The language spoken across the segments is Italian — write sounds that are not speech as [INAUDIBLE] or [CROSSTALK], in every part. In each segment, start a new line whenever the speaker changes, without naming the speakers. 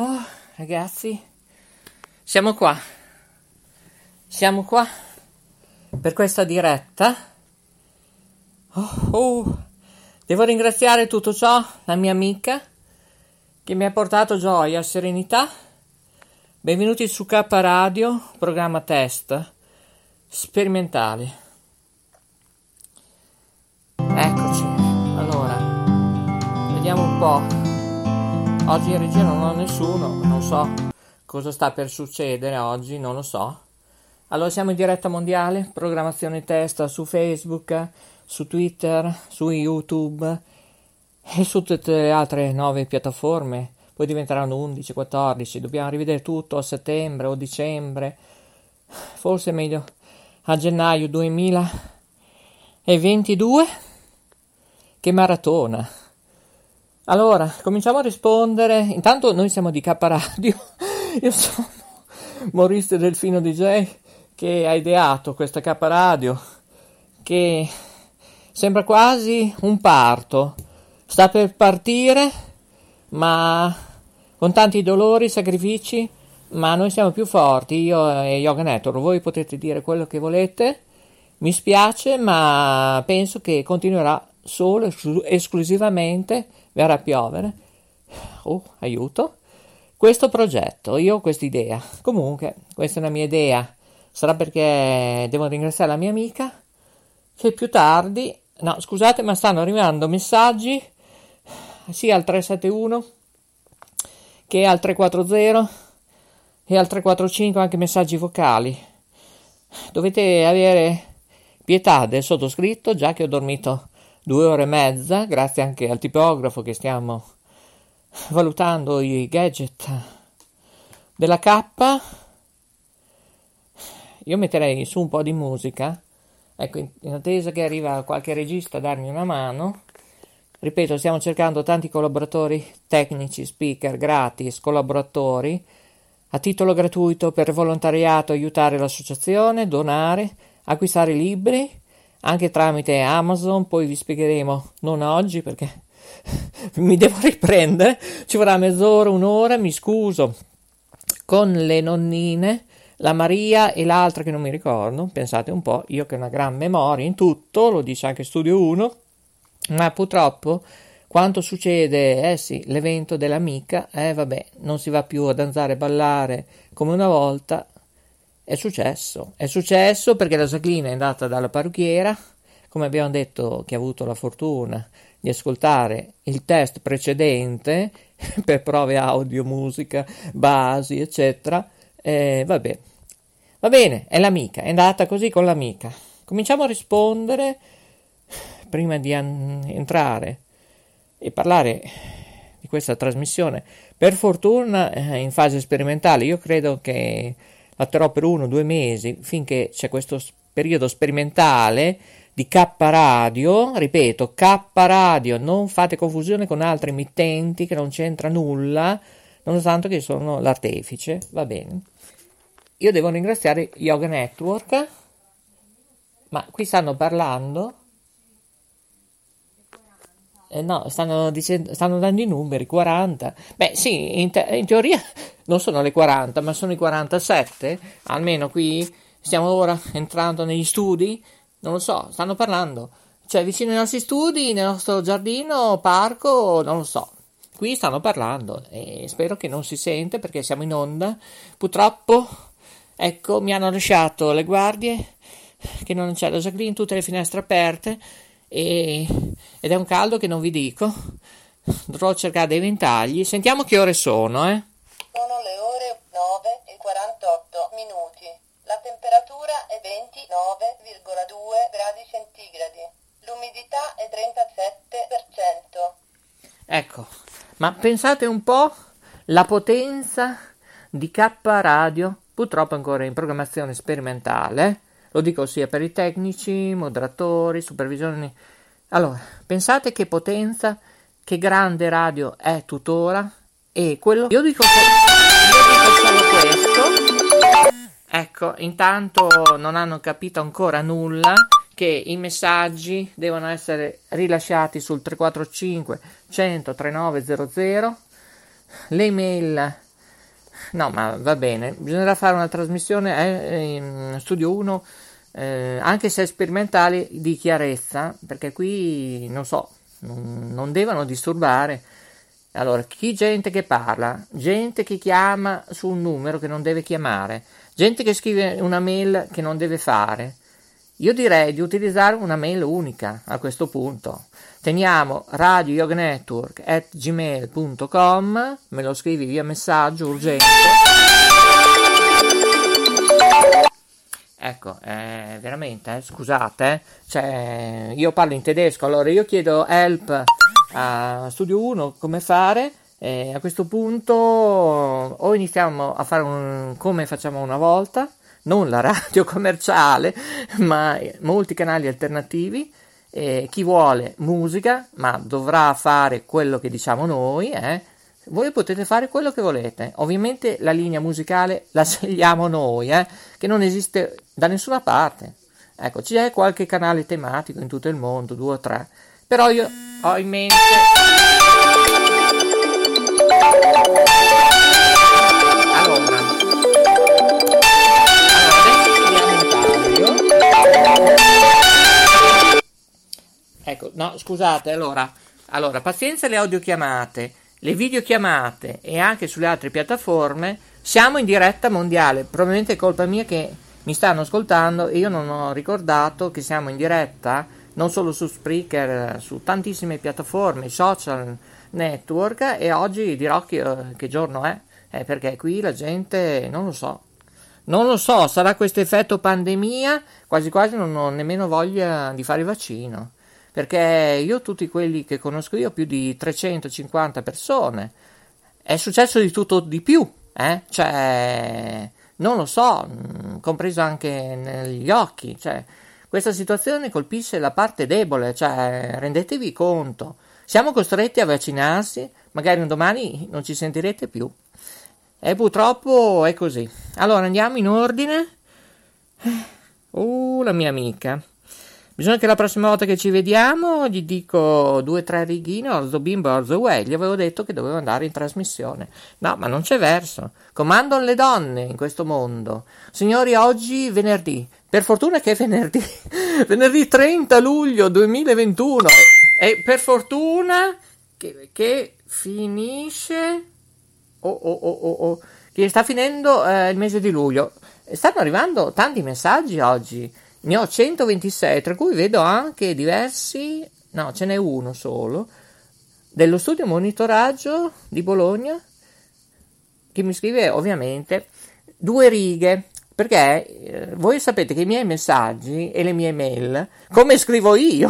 Oh, ragazzi, siamo qua. Siamo qua per questa diretta. Oh, oh. Devo ringraziare tutto ciò la mia amica che mi ha portato gioia, serenità. Benvenuti su K Radio, programma test sperimentali. Eccoci. Allora, vediamo un po'. Oggi in regia non ho nessuno, non so cosa sta per succedere oggi, non lo so. Allora siamo in diretta mondiale, programmazione testa su Facebook, su Twitter, su YouTube e su tutte le altre nove piattaforme. Poi diventeranno 11, 14. Dobbiamo rivedere tutto a settembre o dicembre. Forse meglio a gennaio 2022. Che maratona. Allora, cominciamo a rispondere. Intanto noi siamo di K Radio. [LAUGHS] Io sono Maurice Delfino DJ che ha ideato questa K Radio che Sembra quasi un parto. Sta per partire, ma con tanti dolori, sacrifici, ma noi siamo più forti, io e Yoga Network. Voi potete dire quello che volete. Mi spiace, ma penso che continuerà solo esclu- esclusivamente, verrà a piovere. Oh, aiuto. Questo progetto, io ho questa idea. Comunque, questa è una mia idea. Sarà perché devo ringraziare la mia amica che più tardi No, scusate, ma stanno arrivando messaggi sia al 371 che al 340 e al 345 anche messaggi vocali. Dovete avere pietà del sottoscritto, già che ho dormito due ore e mezza, grazie anche al tipografo che stiamo valutando i gadget della K. Io metterei su un po' di musica. Ecco, in, attesa che arriva qualche regista a darmi una mano, ripeto, stiamo cercando tanti collaboratori tecnici, speaker, gratis, collaboratori, a titolo gratuito per volontariato aiutare l'associazione, donare, acquistare libri, anche tramite Amazon, poi vi spiegheremo, non oggi perché [LAUGHS] mi devo riprendere, ci vorrà mezz'ora, un'ora, mi scuso con le nonnine la Maria e l'altra che non mi ricordo, pensate un po', io che ho una gran memoria in tutto, lo dice anche Studio 1, ma purtroppo quanto succede, eh sì, l'evento dell'amica, eh vabbè, non si va più a danzare e ballare come una volta, è successo, è successo perché la Jacqueline è andata dalla parrucchiera, come abbiamo detto che ha avuto la fortuna di ascoltare il test precedente [LAUGHS] per prove audio, musica, basi, eccetera, eh, vabbè, Va bene, è l'amica, è andata così con l'amica. Cominciamo a rispondere prima di an- entrare e parlare di questa trasmissione. Per fortuna è in fase sperimentale, io credo che la terrò per uno o due mesi finché c'è questo periodo sperimentale di K Radio, ripeto, K Radio, non fate confusione con altri emittenti che non c'entra nulla, nonostante che sono l'artefice, va bene. Io devo ringraziare Yoga Network, ma qui stanno parlando. Eh no, stanno, dicendo, stanno dando i numeri 40. Beh, sì, in, te- in, teoria non sono le 40, ma sono i 47. Almeno qui stiamo ora entrando negli studi. Non lo so, stanno parlando. Cioè, vicino ai nostri studi, nel nostro giardino, parco, non lo so. Qui stanno parlando e spero che non si sente perché siamo in onda. Purtroppo Ecco, mi hanno lasciato le guardie, che non c'è la Jacqueline, tutte le finestre aperte e, ed è un caldo che non vi dico. Dovrò cercare dei ventagli. Sentiamo che ore sono, eh.
Sono le ore 9 e 48 minuti. La temperatura è 29,2 gradi centigradi. L'umidità è 37%.
Ecco, ma pensate un po' la potenza di K Radio, purtroppo ancora in programmazione sperimentale, lo dico sia per i tecnici, moderatori, supervisioni. Allora, pensate che potenza, che grande radio è tuttora e quello io dico, Ecco, intanto non hanno capito ancora nulla che i messaggi devono essere rilasciati sul 345 100 3900 le email no ma va bene bisognerà fare una trasmissione eh, in studio 1 eh, anche se sperimentale di chiarezza perché qui non so non devono disturbare allora chi gente che parla gente che chiama su un numero che non deve chiamare gente che scrive una mail che non deve fare io direi di utilizzare una mail unica a questo punto. Teniamo radioyognetwork.gmail.com, me lo scrivi via messaggio urgente. Ecco, eh, veramente, eh, scusate, eh, cioè, io parlo in tedesco, allora io chiedo help a Studio 1 come fare e a questo punto o iniziamo a fare un come facciamo una volta non la radio [LAUGHS] commerciale, ma molti canali alternativi. Eh, chi vuole musica, ma dovrà fare quello che diciamo noi, eh, voi potete fare quello che volete. Ovviamente la linea musicale la [LAUGHS] scegliamo noi, eh, che non esiste da nessuna parte. Ecco, c'è qualche canale tematico in tutto il mondo, due o tre, però io ho in mente... Allora, Ecco, no, scusate, allora, allora, pazienza alle audiochiamate, le videochiamate e anche sulle altre piattaforme, siamo in diretta mondiale, probabilmente è colpa mia che mi stanno ascoltando e io non ho ricordato che siamo in diretta non solo su Spreaker, su tantissime piattaforme, social network e oggi dirò che, che giorno è, eh, perché qui la gente non lo so, non lo so, sarà questo effetto pandemia, quasi quasi non ho nemmeno voglia di fare il vaccino. Perché io tutti quelli che conosco io, più di 350 persone, è successo di tutto di più, eh? cioè, non lo so, mm, compreso anche negli occhi, cioè, questa situazione colpisce la parte debole, cioè, rendetevi conto, siamo costretti a vaccinarsi, magari un domani non ci sentirete più. E purtroppo è così. Allora andiamo in ordine. Uh, la mia amica. Bisogna che la prossima volta che ci vediamo gli dico due o tre righine, orzo bimbo, orzo uè. Gli avevo detto che dovevo andare in trasmissione. No, ma non c'è verso. Comandano le donne in questo mondo. Signori, oggi venerdì. Per fortuna che è venerdì. [LAUGHS] venerdì 30 luglio 2021. E per fortuna che, che finisce... Oh, oh, oh, oh, oh. Che sta finendo eh, il mese di luglio. Stanno arrivando tanti messaggi oggi ne ho 126, tra cui vedo anche diversi, no, ce n'è uno solo, dello studio monitoraggio di Bologna, che mi scrive ovviamente due righe, perché eh, voi sapete che i miei messaggi e le mie mail, come scrivo io,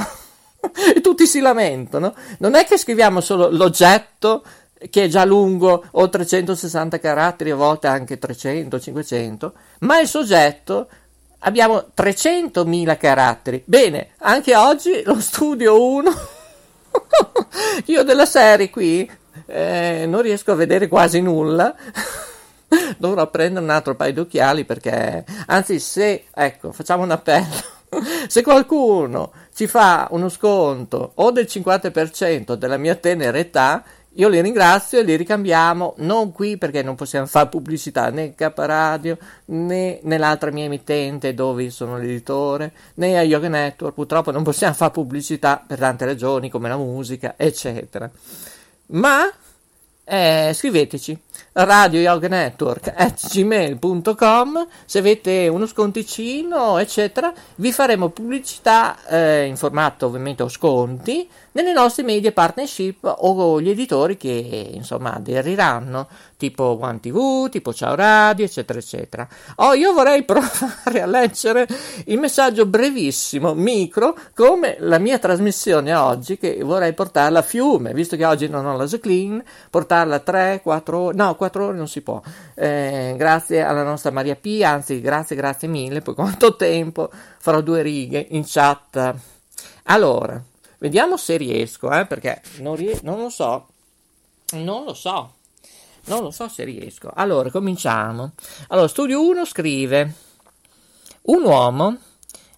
[LAUGHS] tutti si lamentano, non è che scriviamo solo l'oggetto che è già lungo oltre 160 caratteri, a volte anche 300, 500, ma il soggetto abbiamo 300.000 caratteri. Bene, anche oggi lo studio 1, [LAUGHS] io della serie qui eh, non riesco a vedere quasi nulla. [LAUGHS] [LAUGHS] Dovrò prendere un altro paio di occhiali perché, anzi, se, ecco, facciamo un appello. [LAUGHS] Se qualcuno ci fa uno sconto o del 50% della mia tenera età, io li ringrazio e li ricambiamo non qui perché non possiamo fare pubblicità né a Radio né nell'altra mia emittente dove sono l'editore né a Yoga Network. Purtroppo non possiamo fare pubblicità per tante ragioni come la musica, eccetera. Ma eh, scriveteci. Radioyoganetwork.gmail.com se avete uno sconticino eccetera vi faremo pubblicità eh, in formato ovviamente o sconti nelle nostre medie partnership o gli editori che insomma aderiranno tipo One TV, tipo Ciao Radio eccetera eccetera oh io vorrei [LAUGHS] provare a leggere il messaggio brevissimo micro come la mia trasmissione oggi che vorrei portarla a fiume visto che oggi non ho la Jacqueline portarla 3, 4 ore no 4 ore non si può eh, grazie alla nostra Maria P anzi grazie grazie mille poi quanto [LAUGHS] tempo farò due righe in chat allora Vediamo se riesco, eh, perché non, ries- non lo so. Non lo so. Non lo so se riesco. Allora, cominciamo. Allora, Studio 1 scrive: Un uomo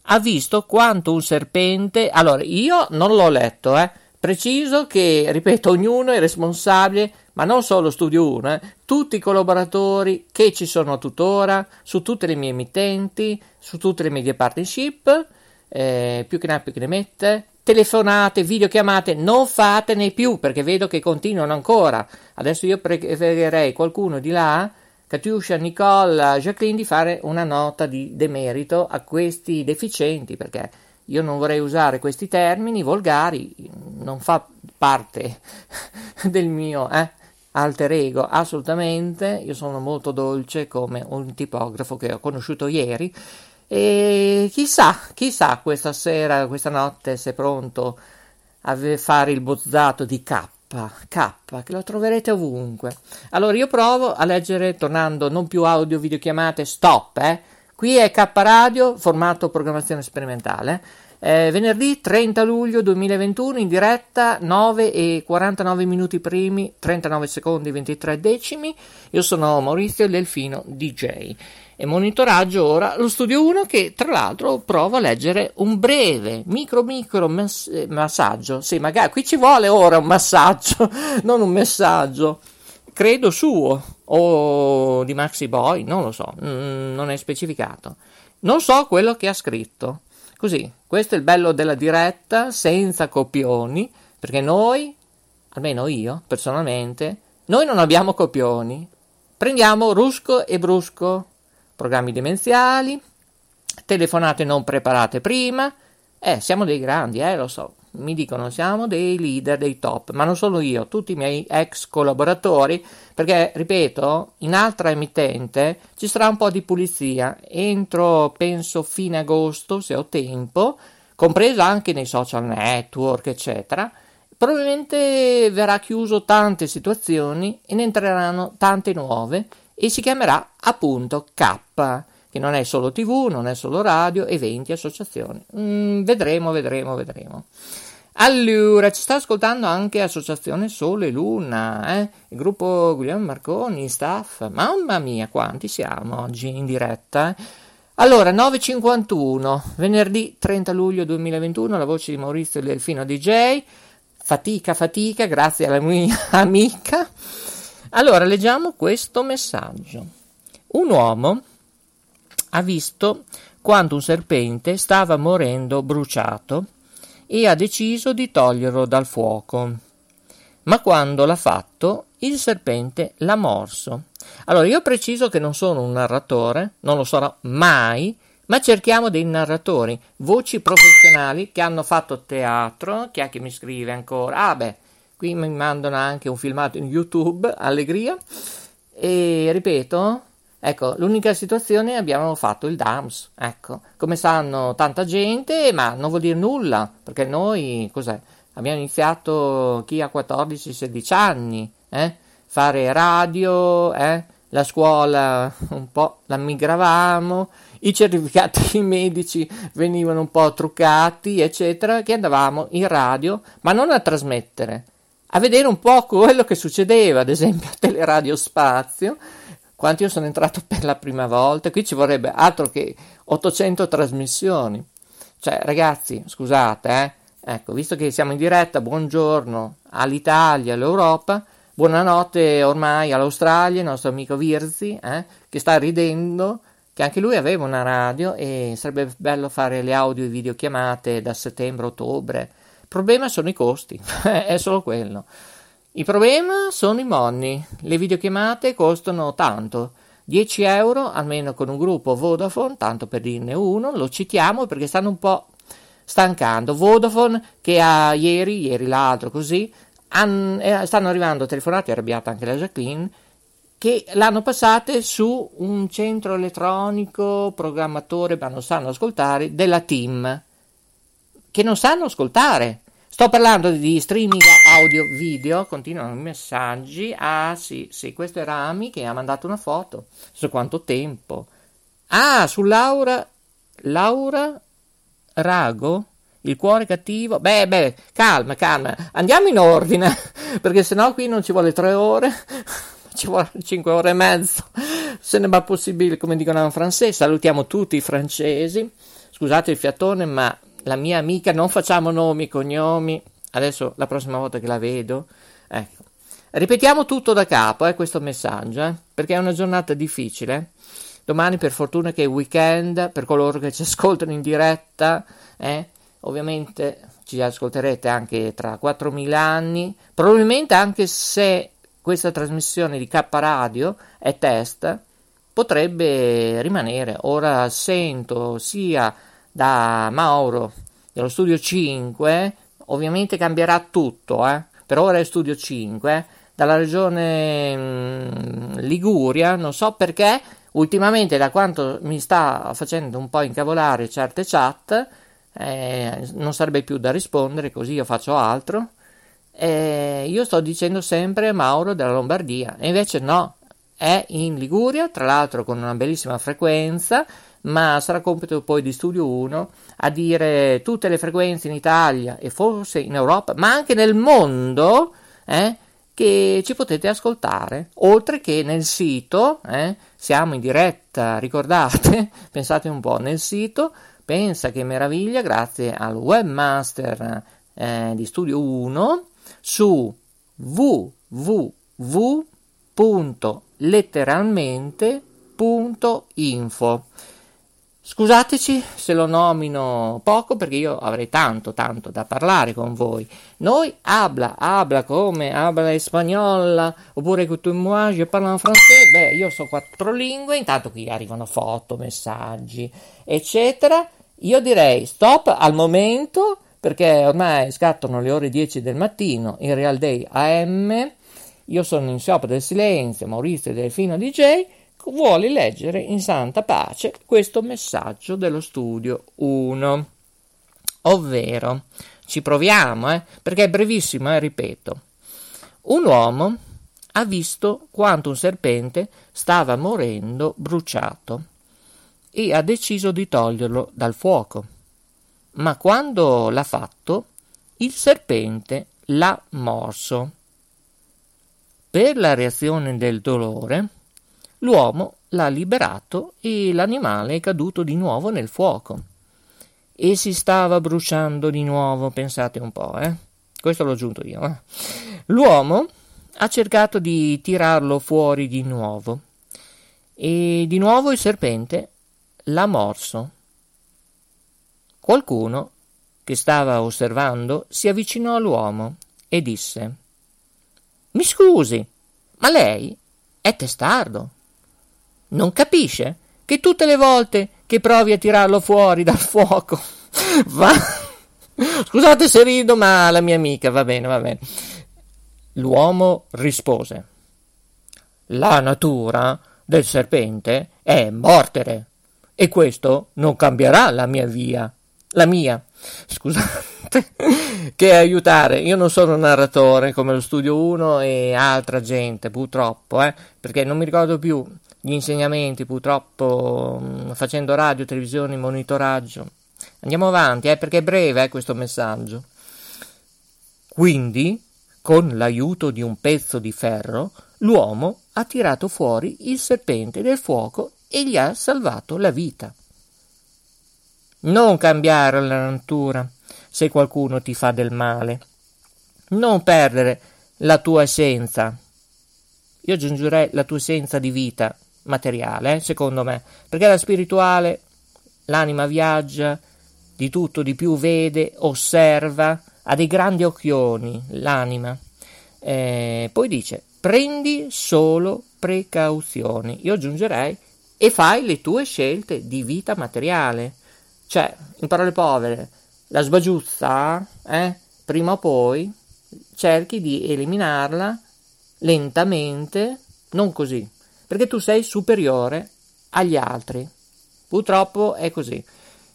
ha visto quanto un serpente. Allora, io non l'ho letto, eh. Preciso che, ripeto, ognuno è responsabile, ma non solo Studio 1, eh, tutti i collaboratori che ci sono tuttora, su tutte le mie emittenti, su tutte le media partnership, eh, più che ne ha più che ne mette, telefonate, videochiamate, non fatene più perché vedo che continuano ancora. Adesso io pregherei qualcuno di là, Katiuscia, Nicole, Jacqueline, di fare una nota di demerito a questi deficienti perché io non vorrei usare questi termini volgari, non fa parte [LAUGHS] del mio eh, alter ego, assolutamente. Io sono molto dolce come un tipografo che ho conosciuto ieri e chissà, chissà questa sera, questa notte, se è pronto a fare il bozzato di K. K, che lo troverete ovunque. Allora io provo a leggere, tornando non più audio videochiamate, stop, eh. Qui è K Radio, formato programmazione sperimentale. Eh, venerdì 30 luglio 2021 in diretta 9 e 49 minuti primi, 39 secondi 23 decimi. Io sono Maurizio Delfino DJ e monitoraggio ora lo studio 1 che tra l'altro prova a leggere un breve micro micro mass- eh, massaggio. Sì, magari qui ci vuole ora un massaggio, [LAUGHS] non un messaggio. Credo suo o di Maxi Boy, non lo so, mm, non è specificato. Non so quello che ha scritto. Così, questo è il bello della diretta, senza copioni, perché noi, almeno io personalmente, noi non abbiamo copioni. Prendiamo Rusco e Brusco, programmi demenziali, telefonate non preparate prima. Eh, siamo dei grandi, eh, lo so. Mi dicono siamo dei leader, dei top, ma non solo io, tutti i miei ex collaboratori, perché, ripeto, in altra emittente ci sarà un po' di pulizia. Entro, penso, fine agosto, se ho tempo, compreso anche nei social network, eccetera. Probabilmente verrà chiuso tante situazioni e ne entreranno tante nuove e si chiamerà appunto K, che non è solo tv, non è solo radio, eventi, associazioni. Mm, vedremo, vedremo, vedremo. Allora, ci sta ascoltando anche Associazione Sole Luna, eh? il gruppo Guglielmo Marconi, staff. Mamma mia, quanti siamo oggi in diretta? Eh? Allora, 9.51, venerdì 30 luglio 2021, la voce di Maurizio Delfino DJ. Fatica, fatica, grazie alla mia [LAUGHS] amica. Allora, leggiamo questo messaggio. Un uomo ha visto quando un serpente stava morendo bruciato e ha deciso di toglierlo dal fuoco. Ma quando l'ha fatto, il serpente l'ha morso. Allora, io preciso che non sono un narratore, non lo sarò mai, ma cerchiamo dei narratori, voci professionali che hanno fatto teatro, chi è che mi scrive ancora? Ah beh, Qui mi mandano anche un filmato in YouTube, allegria. E ripeto, ecco, l'unica situazione abbiamo fatto il DAMS, ecco. Come sanno tanta gente, ma non vuol dire nulla, perché noi, cos'è? Abbiamo iniziato chi ha 14-16 anni, eh? Fare radio, eh? La scuola un po' la migravamo, i certificati medici venivano un po' truccati, eccetera, che andavamo in radio, ma non a trasmettere, a vedere un po' quello che succedeva, ad esempio a Teleradio Spazio, quando io sono entrato per la prima volta, qui ci vorrebbe altro che 800 trasmissioni. Cioè, ragazzi, scusate, eh, ecco, visto che siamo in diretta, buongiorno all'Italia, all'Europa, buonanotte ormai all'Australia, il nostro amico Virzi, eh, che sta ridendo, che anche lui aveva una radio e sarebbe bello fare le audio e videochiamate da settembre-ottobre, problema sono i costi, [LAUGHS] è solo quello. Il problema sono i monni. Le videochiamate costano tanto. 10 euro, almeno con un gruppo Vodafone, tanto per dirne uno, lo citiamo perché stanno un po' stancando. Vodafone che ha ieri, ieri l'altro così, han, eh, stanno arrivando telefonate, arrabbiata anche la Jacqueline, che l'hanno passate su un centro elettronico, programmatore, ma non sanno ascoltare, della team, che non sanno ascoltare. Sto parlando di streaming audio video, continuano i messaggi. Ah sì, sì, questo è Rami che ha mandato una foto. Su quanto tempo? Ah, su Laura, Laura Rago? Il cuore cattivo? Beh, beh, calma, calma. Andiamo in ordine, [LAUGHS] perché sennò qui non ci vuole tre ore, [LAUGHS] ci vuole cinque ore e mezzo. Se ne va possibile, come dicono in francese. Salutiamo tutti i francesi. Scusate il fiatone, ma la mia amica, non facciamo nomi, cognomi, adesso la prossima volta che la vedo, ecco. Ripetiamo tutto da capo, eh, questo messaggio, eh, perché è una giornata difficile. Domani per fortuna che è weekend, per coloro che ci [LAUGHS] ascoltano in diretta, eh, ovviamente ci ascolterete anche tra 4.000 anni, probabilmente anche se questa trasmissione di K Radio è test, potrebbe rimanere. Ora sento sia da Mauro dello studio 5, ovviamente cambierà tutto, eh? per ora è studio 5, dalla regione mh, mm, Liguria, non so perché, ultimamente da quanto mi sta facendo un po' incavolare certe chat, eh, non sarebbe più da rispondere, così io faccio altro. Eh, io sto dicendo sempre Mauro della Lombardia, e invece no, è in Liguria, tra l'altro con una bellissima frequenza, ma sarà compito poi di Studio 1 a dire tutte le frequenze in Italia e forse in Europa, ma anche nel mondo, eh, che ci potete ascoltare, oltre che nel sito, eh, siamo in diretta, ricordate, [LAUGHS] pensate un po' nel sito, pensa che meraviglia, grazie al webmaster eh, di Studio 1 su www.letteralmente.info Scusateci se lo nomino poco perché io avrei tanto tanto da parlare con voi. Noi habla, habla come habla spagnola oppure que tu moi je parle en français. Beh, io so quattro lingue, intanto qui arrivano foto, messaggi, eccetera. Io direi stop al momento perché ormai scattano le ore 10 del mattino in Real Day AM. Io sono in sciopero del silenzio, Maurizio Delfino DJ vuole leggere in santa pace questo messaggio dello studio 1. Ovvero, ci proviamo, eh, perché è brevissimo, eh, ripeto. Un uomo ha visto quanto un serpente stava morendo bruciato e ha deciso di toglierlo dal fuoco. Ma quando l'ha fatto, il serpente l'ha morso. Per la reazione del dolore, L'uomo l'ha liberato e l'animale è caduto di nuovo nel fuoco. E si stava bruciando di nuovo, pensate un po', eh? Questo l'ho aggiunto io, eh? L'uomo ha cercato di tirarlo fuori di nuovo e di nuovo il serpente l'ha morso. Qualcuno che stava osservando si avvicinò all'uomo e disse Mi scusi, ma lei è testardo. Non capisce che tutte le volte che provi a tirarlo fuori dal fuoco [LAUGHS] va. Scusate se rido, ma la mia amica va bene, va bene. L'uomo rispose: La natura del serpente è mortere, e questo non cambierà la mia via. La mia. Scusate [LAUGHS] che aiutare. Io non sono un narratore come lo studio 1 e altra gente, purtroppo, eh, perché non mi ricordo più gli insegnamenti, purtroppo mm, facendo radio, televisione, monitoraggio. Andiamo avanti, eh, perché è breve eh, questo messaggio. Quindi, con l'aiuto di un pezzo di ferro, l'uomo ha tirato fuori il serpente del fuoco e gli ha salvato la vita. Non cambiare la natura se qualcuno ti fa del male. Non perdere la tua essenza. Io aggiungerei la tua essenza di vita materiale, secondo me, perché la spirituale, l'anima viaggia, di tutto di più vede, osserva, ha dei grandi occhioni, l'anima. Eh, poi dice, prendi solo precauzioni. Io aggiungerei, e fai le tue scelte di vita materiale. Cioè, in parole povere, la sbagiuzza, eh, prima o poi cerchi di eliminarla lentamente, non così, perché tu sei superiore agli altri. Purtroppo è così.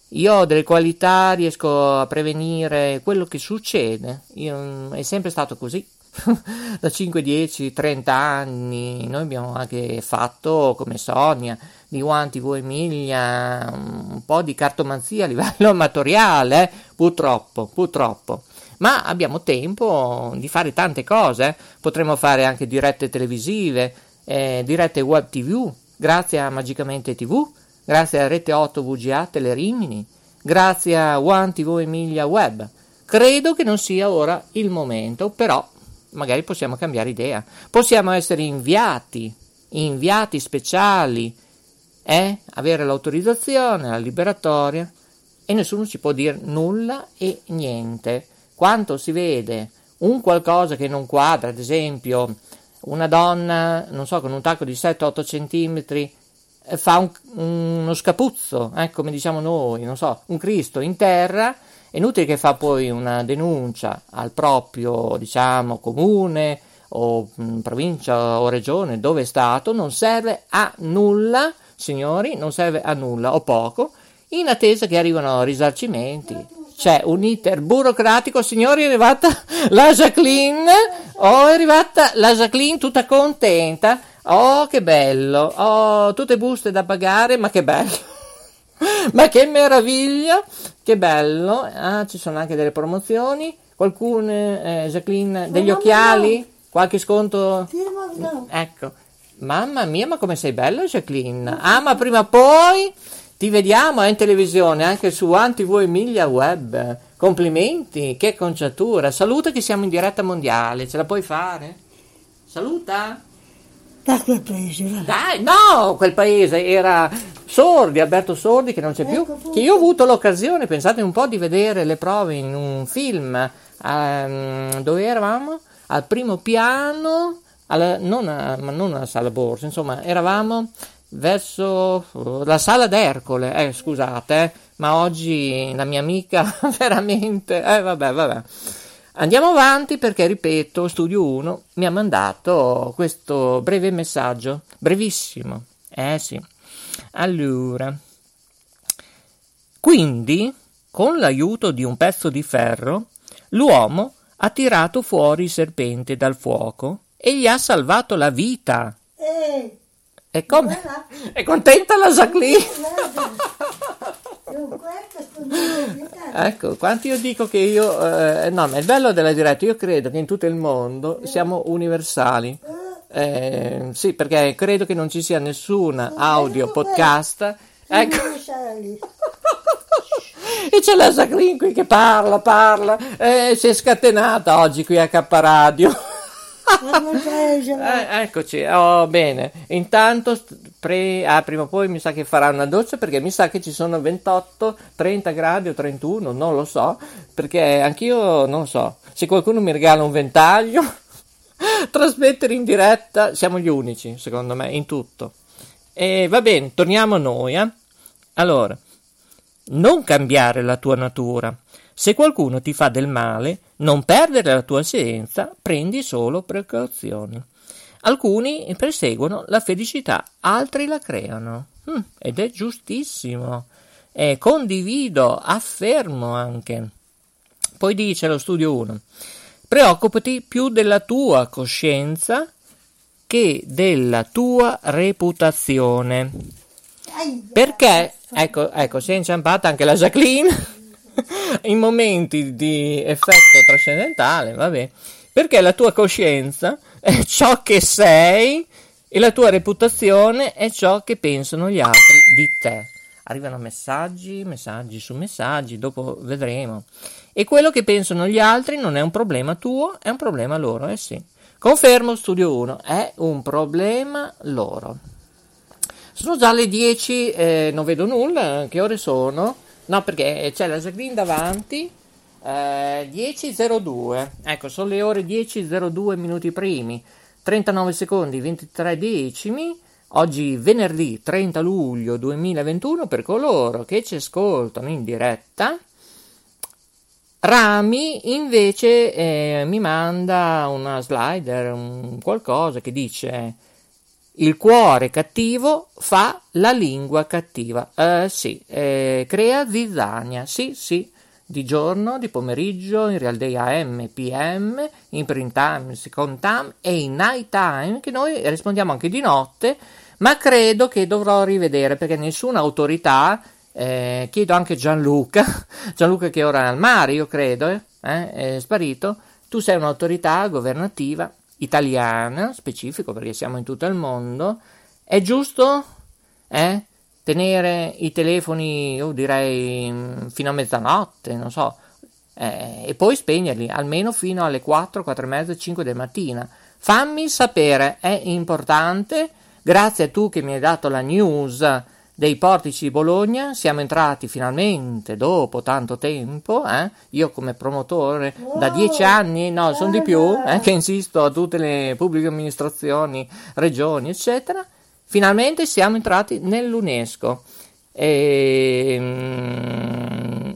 Io ho delle qualità, riesco a prevenire quello che succede. Io, è sempre stato così. [LAUGHS] da 5, 10, 30 anni noi abbiamo anche fatto come Sonia di One TV Emilia un po' di cartomanzia a livello [LAUGHS] amatoriale eh? purtroppo purtroppo ma abbiamo tempo di fare tante cose potremmo fare anche dirette televisive eh, dirette web tv grazie a Magicamente TV grazie a Rete 8 VGA Telerimini grazie a One TV Emilia Web credo che non sia ora il momento però magari possiamo cambiare idea. Possiamo essere inviati, inviati speciali, eh? avere l'autorizzazione, la liberatoria e nessuno ci può dire nulla e niente. Quanto si vede un qualcosa che non quadra, ad esempio una donna, non so, con un tacco di 7-8 centimetri eh, fa un, uno scapuzzo, eh, come diciamo noi, non so, un Cristo in terra è inutile che fa poi una denuncia al proprio, diciamo, comune o mh, mm, provincia o regione dove è stato, non serve a nulla, signori, non serve a nulla o poco, in attesa che arrivino risarcimenti. C'è un iter burocratico, signori, è arrivata la Jacqueline, oh, è arrivata la Jacqueline tutta contenta, oh che bello, oh, tutte buste da pagare, ma che bello. [LAUGHS] Ma che meraviglia! Che bello! Ah, ci sono anche delle promozioni. Qualcuno, eh, Jacqueline, degli occhiali? Qualche sconto? Ecco. Mamma mia, ma come sei bella Jacqueline! Ah, ma prima o poi ti vediamo in televisione anche su AntiV Emilia Web. Complimenti, che conciatura. Saluta che siamo in diretta mondiale, ce la puoi fare? Saluta!
Da quel paese.
Dai, no, quel paese era Sordi, Alberto Sordi che non c'è più,
Ecco,
che io ho avuto l'occasione, pensate un po', di vedere le prove in un film ehm, dove eravamo al primo piano, alla, non, a, ma non alla sala borsa, insomma, eravamo verso la sala d'Ercole, eh, scusate, eh, ma oggi la mia amica [LAUGHS] veramente, eh, vabbè, vabbè. Andiamo avanti perché, ripeto, Studio 1 mi ha mandato questo breve messaggio, brevissimo. Eh sì. Allora, quindi, con l'aiuto di un pezzo di ferro, l'uomo ha tirato fuori il serpente dal fuoco e gli ha salvato la vita.
Eh,
E come?
guarda,
È contenta la Jacqueline? Ecco, quanto io dico che io, eh, no, ma il bello della diretta, io credo che in tutto il mondo siamo universali. Eh, sì, perché credo che non ci sia nessun audio podcast. Ecco, [LAUGHS] e c'è la Jacqueline qui che parla, parla, eh, si è scatenata oggi qui a K Radio. Eh, eccoci, oh, bene. Intanto, pre- ah, prima o poi mi sa che farà una doccia perché mi sa che ci sono 28, 30 gradi o 31, non lo so, perché anch'io non so. Se qualcuno mi regala un ventaglio, [LAUGHS] trasmettere in diretta, siamo gli unici, secondo me, in tutto. E va bene, torniamo a noi, eh. Allora, non cambiare la tua natura. Se qualcuno ti fa del male, non perdere la tua scienza, prendi solo precauzioni. Alcuni perseguono la felicità, altri la creano. Mm, ed è giustissimo. E condivido, affermo anche. Poi dice lo studio 1. Preoccupati più della tua coscienza che della tua reputazione. Perché, ecco, ecco, si è inciampata anche la Jacqueline [LAUGHS] in momenti di effetto trascendentale, vabbè, perché la tua coscienza è ciò che sei e la tua reputazione è ciò che pensano gli altri di te. Arrivano messaggi, messaggi su messaggi, dopo vedremo. E quello che pensano gli altri non è un problema tuo, è un problema loro, eh sì. Confermo, studio 1, è un problema loro. Sono già le 10, eh, non vedo nulla, che ore sono? No, perché c'è la Jacqueline davanti, Eh, 10.02, ecco, sono le ore 10.02 minuti primi, 39 secondi, 23 decimi. Oggi venerdì 30 luglio 2021 per coloro che ci ascoltano in diretta. Rami invece eh, mi manda una slider, un qualcosa che dice il cuore cattivo fa la lingua cattiva. Eh, sì, eh, crea zizzania. Sì, sì, di giorno, di pomeriggio, in real day AM, PM, in print time, second time e in night time, che noi rispondiamo anche di notte, ma credo che dovrò rivedere perché nessuna autorità, eh, chiedo anche Gianluca, [LAUGHS] Gianluca che ora è al mare, io credo, eh, è sparito, tu sei un'autorità governativa italiana, specifico perché siamo in tutto il mondo, è giusto eh, tenere i telefoni, io direi, mm, fino a mezzanotte, non so, eh, e poi spegnerli almeno fino alle 4, 4 e mezza, 5 del mattino. Fammi sapere, è importante. Grazie a tu che mi hai dato la news dei portici di Bologna, siamo entrati finalmente dopo tanto tempo, eh? io come promotore da dieci anni, no, sono di più, eh, che insisto a tutte le pubbliche amministrazioni, regioni, eccetera, finalmente siamo entrati nell'UNESCO. E, mm,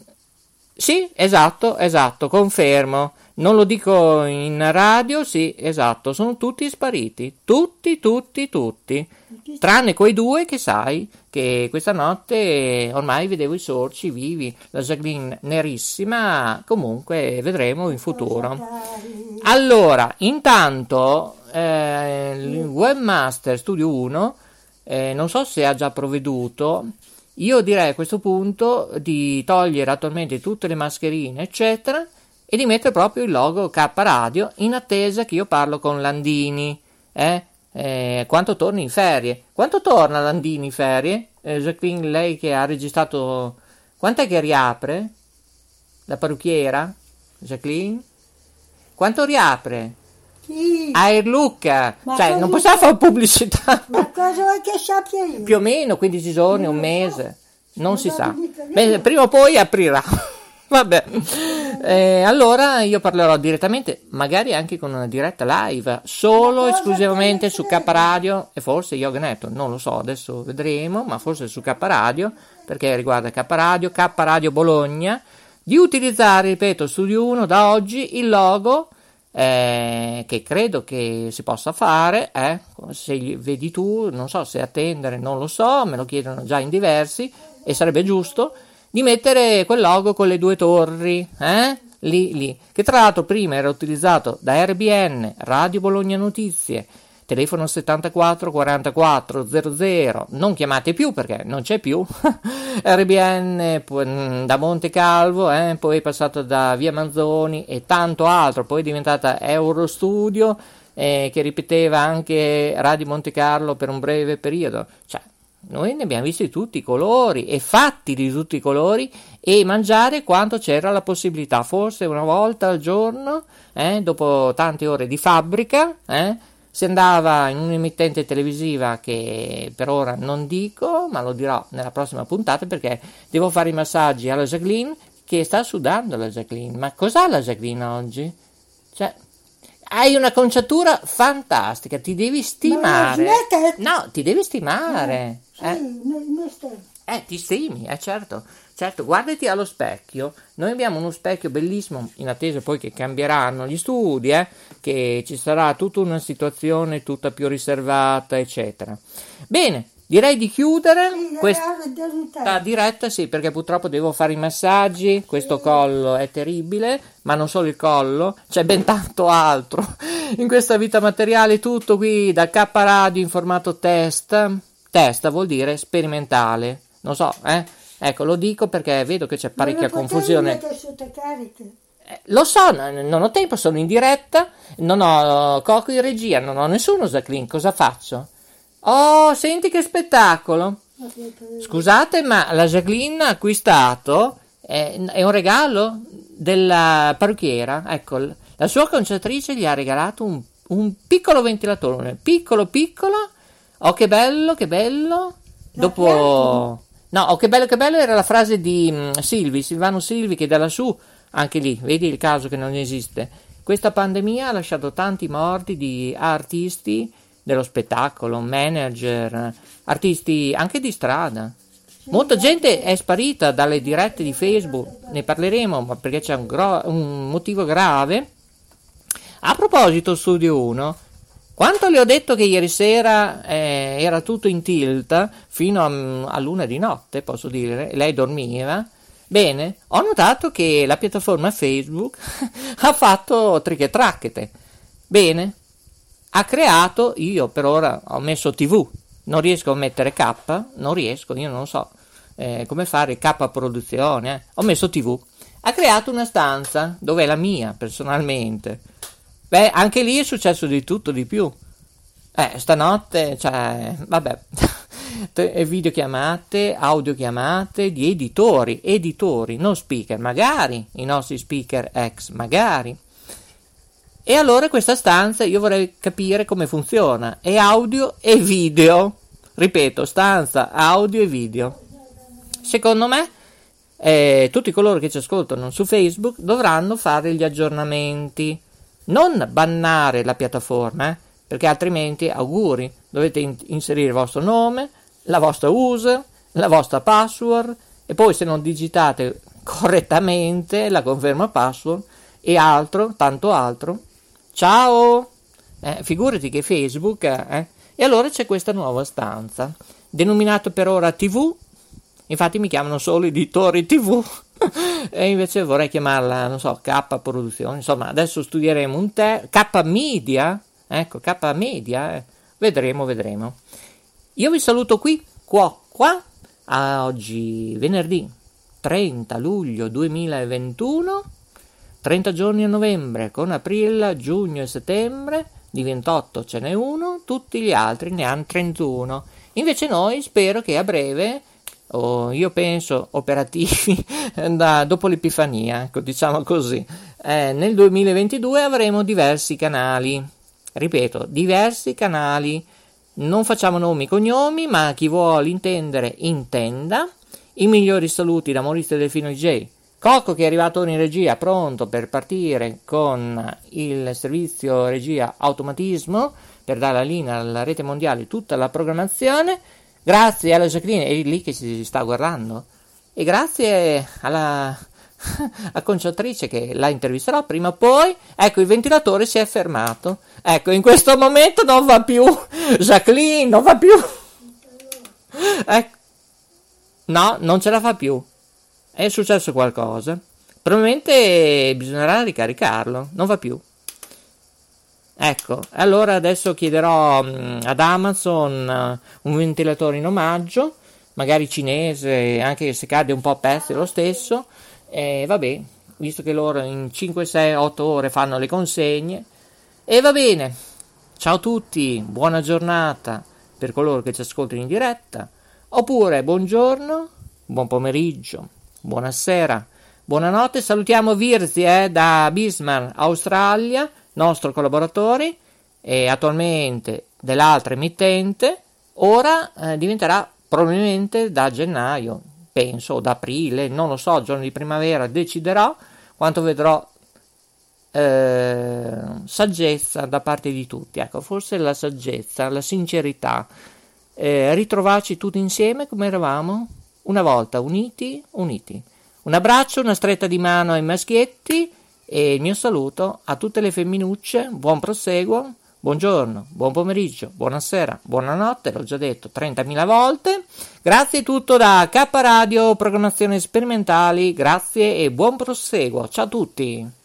sì, esatto, esatto, confermo. Non lo dico in radio, sì, esatto, sono tutti spariti, tutti, tutti, tutti, tranne quei due che sai che questa notte ormai vedevo i sorci vivi, la Jacqueline nerissima, comunque vedremo in futuro. Allora, intanto eh, il Webmaster Studio 1, eh, non so se ha già provveduto, io direi a questo punto di togliere attualmente tutte le mascherine, eccetera, e di mettere proprio il logo K Radio in attesa che io parlo con Landini. Eh? Eh, quanto torni in ferie? Quanto torna Landini in ferie? Eh, Jacqueline, lei che ha registrato. Quant'è che riapre? La parrucchiera? Jacqueline? Quanto riapre?
Sì.
Air Luca,
Ma
cioè non possiamo fare pubblicità.
Ma cosa vuoi che sappia io?
Più o meno 15 giorni, un
Non lo so.
mese, non si sa. Beh, prima o poi aprirà. Vabbè, Eh, allora io parlerò direttamente, magari anche con una diretta live, solo esclusivamente
te
su K? Radio. E forse Yognet, non lo so, adesso vedremo, ma forse su K Radio, perché riguarda K Radio, K Radio Bologna, di utilizzare, ripeto, Studio 1 da oggi il logo eh, che credo che si possa fare, eh, se vedi tu, non so se attendere, non lo so, me lo chiedono già in diversi e sarebbe giusto di mettere quel logo con le due torri, eh? Lì, lì, che tra l'altro prima era utilizzato da RBN, Radio Bologna Notizie, telefono 74 44 00, non chiamate più perché non c'è più, [LAUGHS] RBN mm, da Monte Calvo, eh, poi è passato da Via Manzoni e tanto altro, poi è diventata Eurostudio eh, che ripeteva anche Radio Monte Carlo per un breve periodo, cioè noi ne abbiamo visti tutti i colori e fatti di tutti i colori e mangiare quanto c'era la possibilità, forse una volta al giorno, eh, dopo tante ore di fabbrica, eh, si andava in un'emittente televisiva che per ora non dico, ma lo dirò nella prossima puntata perché devo fare i massaggi alla Jacqueline che sta sudando la Jacqueline. Ma cos'ha la Jacqueline oggi? Hai una conciatura fantastica, ti devi stimare. No, ti devi stimare.
Sì,
Eh,
mi sta-
eh, ti stimi, eh, certo. Certo, guardati allo specchio. Noi abbiamo uno specchio bellissimo, in attesa poi che cambieranno gli studi, eh, che ci sarà tutta una situazione tutta più riservata, eccetera. Bene, direi di chiudere questa diretta, sì, perché purtroppo devo fare i massaggi, questo collo è terribile, ma non solo il collo, c'è ben tanto altro in questa vita materiale, tutto qui da K Radio in formato test. Test vuol dire sperimentale, non so, eh? Ecco, lo dico perché vedo che c'è parecchia
Non
confusione. Eh, Lo so, n- non ho tempo, sono in diretta, non ho Coco in regia, non ho nessuno Jacqueline, cosa faccio? Oh, senti che spettacolo! Scusate, ma la Jacqueline ha acquistato, eh, è un regalo della parrucchiera, ecco, la sua conciatrice gli ha regalato un, un piccolo ventilatore, piccolo piccolo, oh che bello, che bello, dopo... No, oh che bello, che bello era la frase di mm, Silvi, Silvano Silvi che da lassù Anche lì, vedi il caso che non esiste. Questa pandemia ha lasciato tanti morti di artisti dello spettacolo, manager, artisti anche di strada. Molta gente è sparita dalle dirette di Facebook, ne parleremo, perché c'è un, gro- un motivo grave. A proposito, Studio 1, quanto le ho detto che ieri sera eh, era tutto in tilt fino a, a luna di notte, posso dire, lei dormiva. Bene, ho notato che la piattaforma Facebook [LAUGHS] ha fatto triche tracchete. Bene, ha creato, io per ora ho messo TV, non riesco a mettere K, non riesco, io non so eh, come fare K produzione, eh. ho messo TV. Ha creato una stanza dove è la mia personalmente. Beh, anche lì è successo di tutto, di più. Eh, stanotte, cioè, vabbè, [LAUGHS] videochiamate, audiochiamate di editori, editori, non speaker, magari i nostri speaker ex, magari. E allora questa stanza io vorrei capire come funziona, è audio e video. Ripeto, stanza, audio e video. Secondo me, eh, tutti coloro che ci ascoltano su Facebook dovranno fare gli aggiornamenti, non bannare la piattaforma, eh, perché altrimenti, auguri, dovete in- inserire il vostro nome, la vostra user, la vostra password e poi se non digitate correttamente la conferma password e altro, tanto altro. Ciao! Eh, figurati che Facebook, eh, e allora c'è questa nuova stanza, denominata per ora TV Infatti mi chiamano solo editori TV [LAUGHS] e invece vorrei chiamarla, non so, K Produzione. Insomma, adesso studieremo un te K Media. Ecco, K Media. Eh. Vedremo, vedremo. Io vi saluto qui, qua, qua, a oggi venerdì 30 luglio 2021. 30 giorni a novembre con aprile, giugno e settembre, di 28 ce n'è uno, tutti gli altri ne hanno 31. Invece noi spero che a breve o io penso operativi [LAUGHS] da, dopo l'Epifania, ecco, diciamo così. Eh, nel 2022 avremo diversi canali, ripeto, diversi canali. Non facciamo nomi e cognomi, ma chi vuole intendere intenda. I migliori saluti da Maurizio Delfino J. Cocco che è arrivato in regia, pronto per partire con il servizio regia automatismo per dare la linea alla rete mondiale tutta la programmazione. Grazie alla Jacqueline, è lì che si sta guardando. E grazie alla [LAUGHS] acconciatrice che la intervisterò prima o poi. Ecco, il ventilatore si è fermato. Ecco, in questo momento non va più. [LAUGHS] Jacqueline, non va più. Ecco. No, non ce la fa più. È successo qualcosa. Probabilmente bisognerà ricaricarlo. Non va più. Ecco, allora adesso chiederò mm, ad Amazon uh, un ventilatore in omaggio, magari cinese, anche se cade un po' a pezzi lo stesso, e vabbè, visto che loro in 5, 6, 8 ore fanno le consegne, e va bene. Ciao a tutti, buona giornata per coloro che ci ascoltano in diretta, oppure buongiorno, buon pomeriggio, buonasera, buonanotte, salutiamo Virzi eh, da Bismarck, Australia, nostro collaboratore e attualmente dell'altra emittente, ora eh, diventerà probabilmente da gennaio, penso, o da aprile, non lo so, giorno di primavera deciderò. Quanto vedrò eh, saggezza da parte di tutti, ecco, forse la saggezza, la sincerità, eh, ritrovarci tutti insieme come eravamo una volta, uniti, uniti. Un abbraccio, una stretta di mano ai maschietti e il mio saluto a tutte le femminucce, buon proseguo, buongiorno, buon pomeriggio, buonasera, buonanotte, l'ho già detto 30.000 volte. Grazie tutto da K Radio Programmazione Sperimentali, grazie e buon proseguo. Ciao a tutti!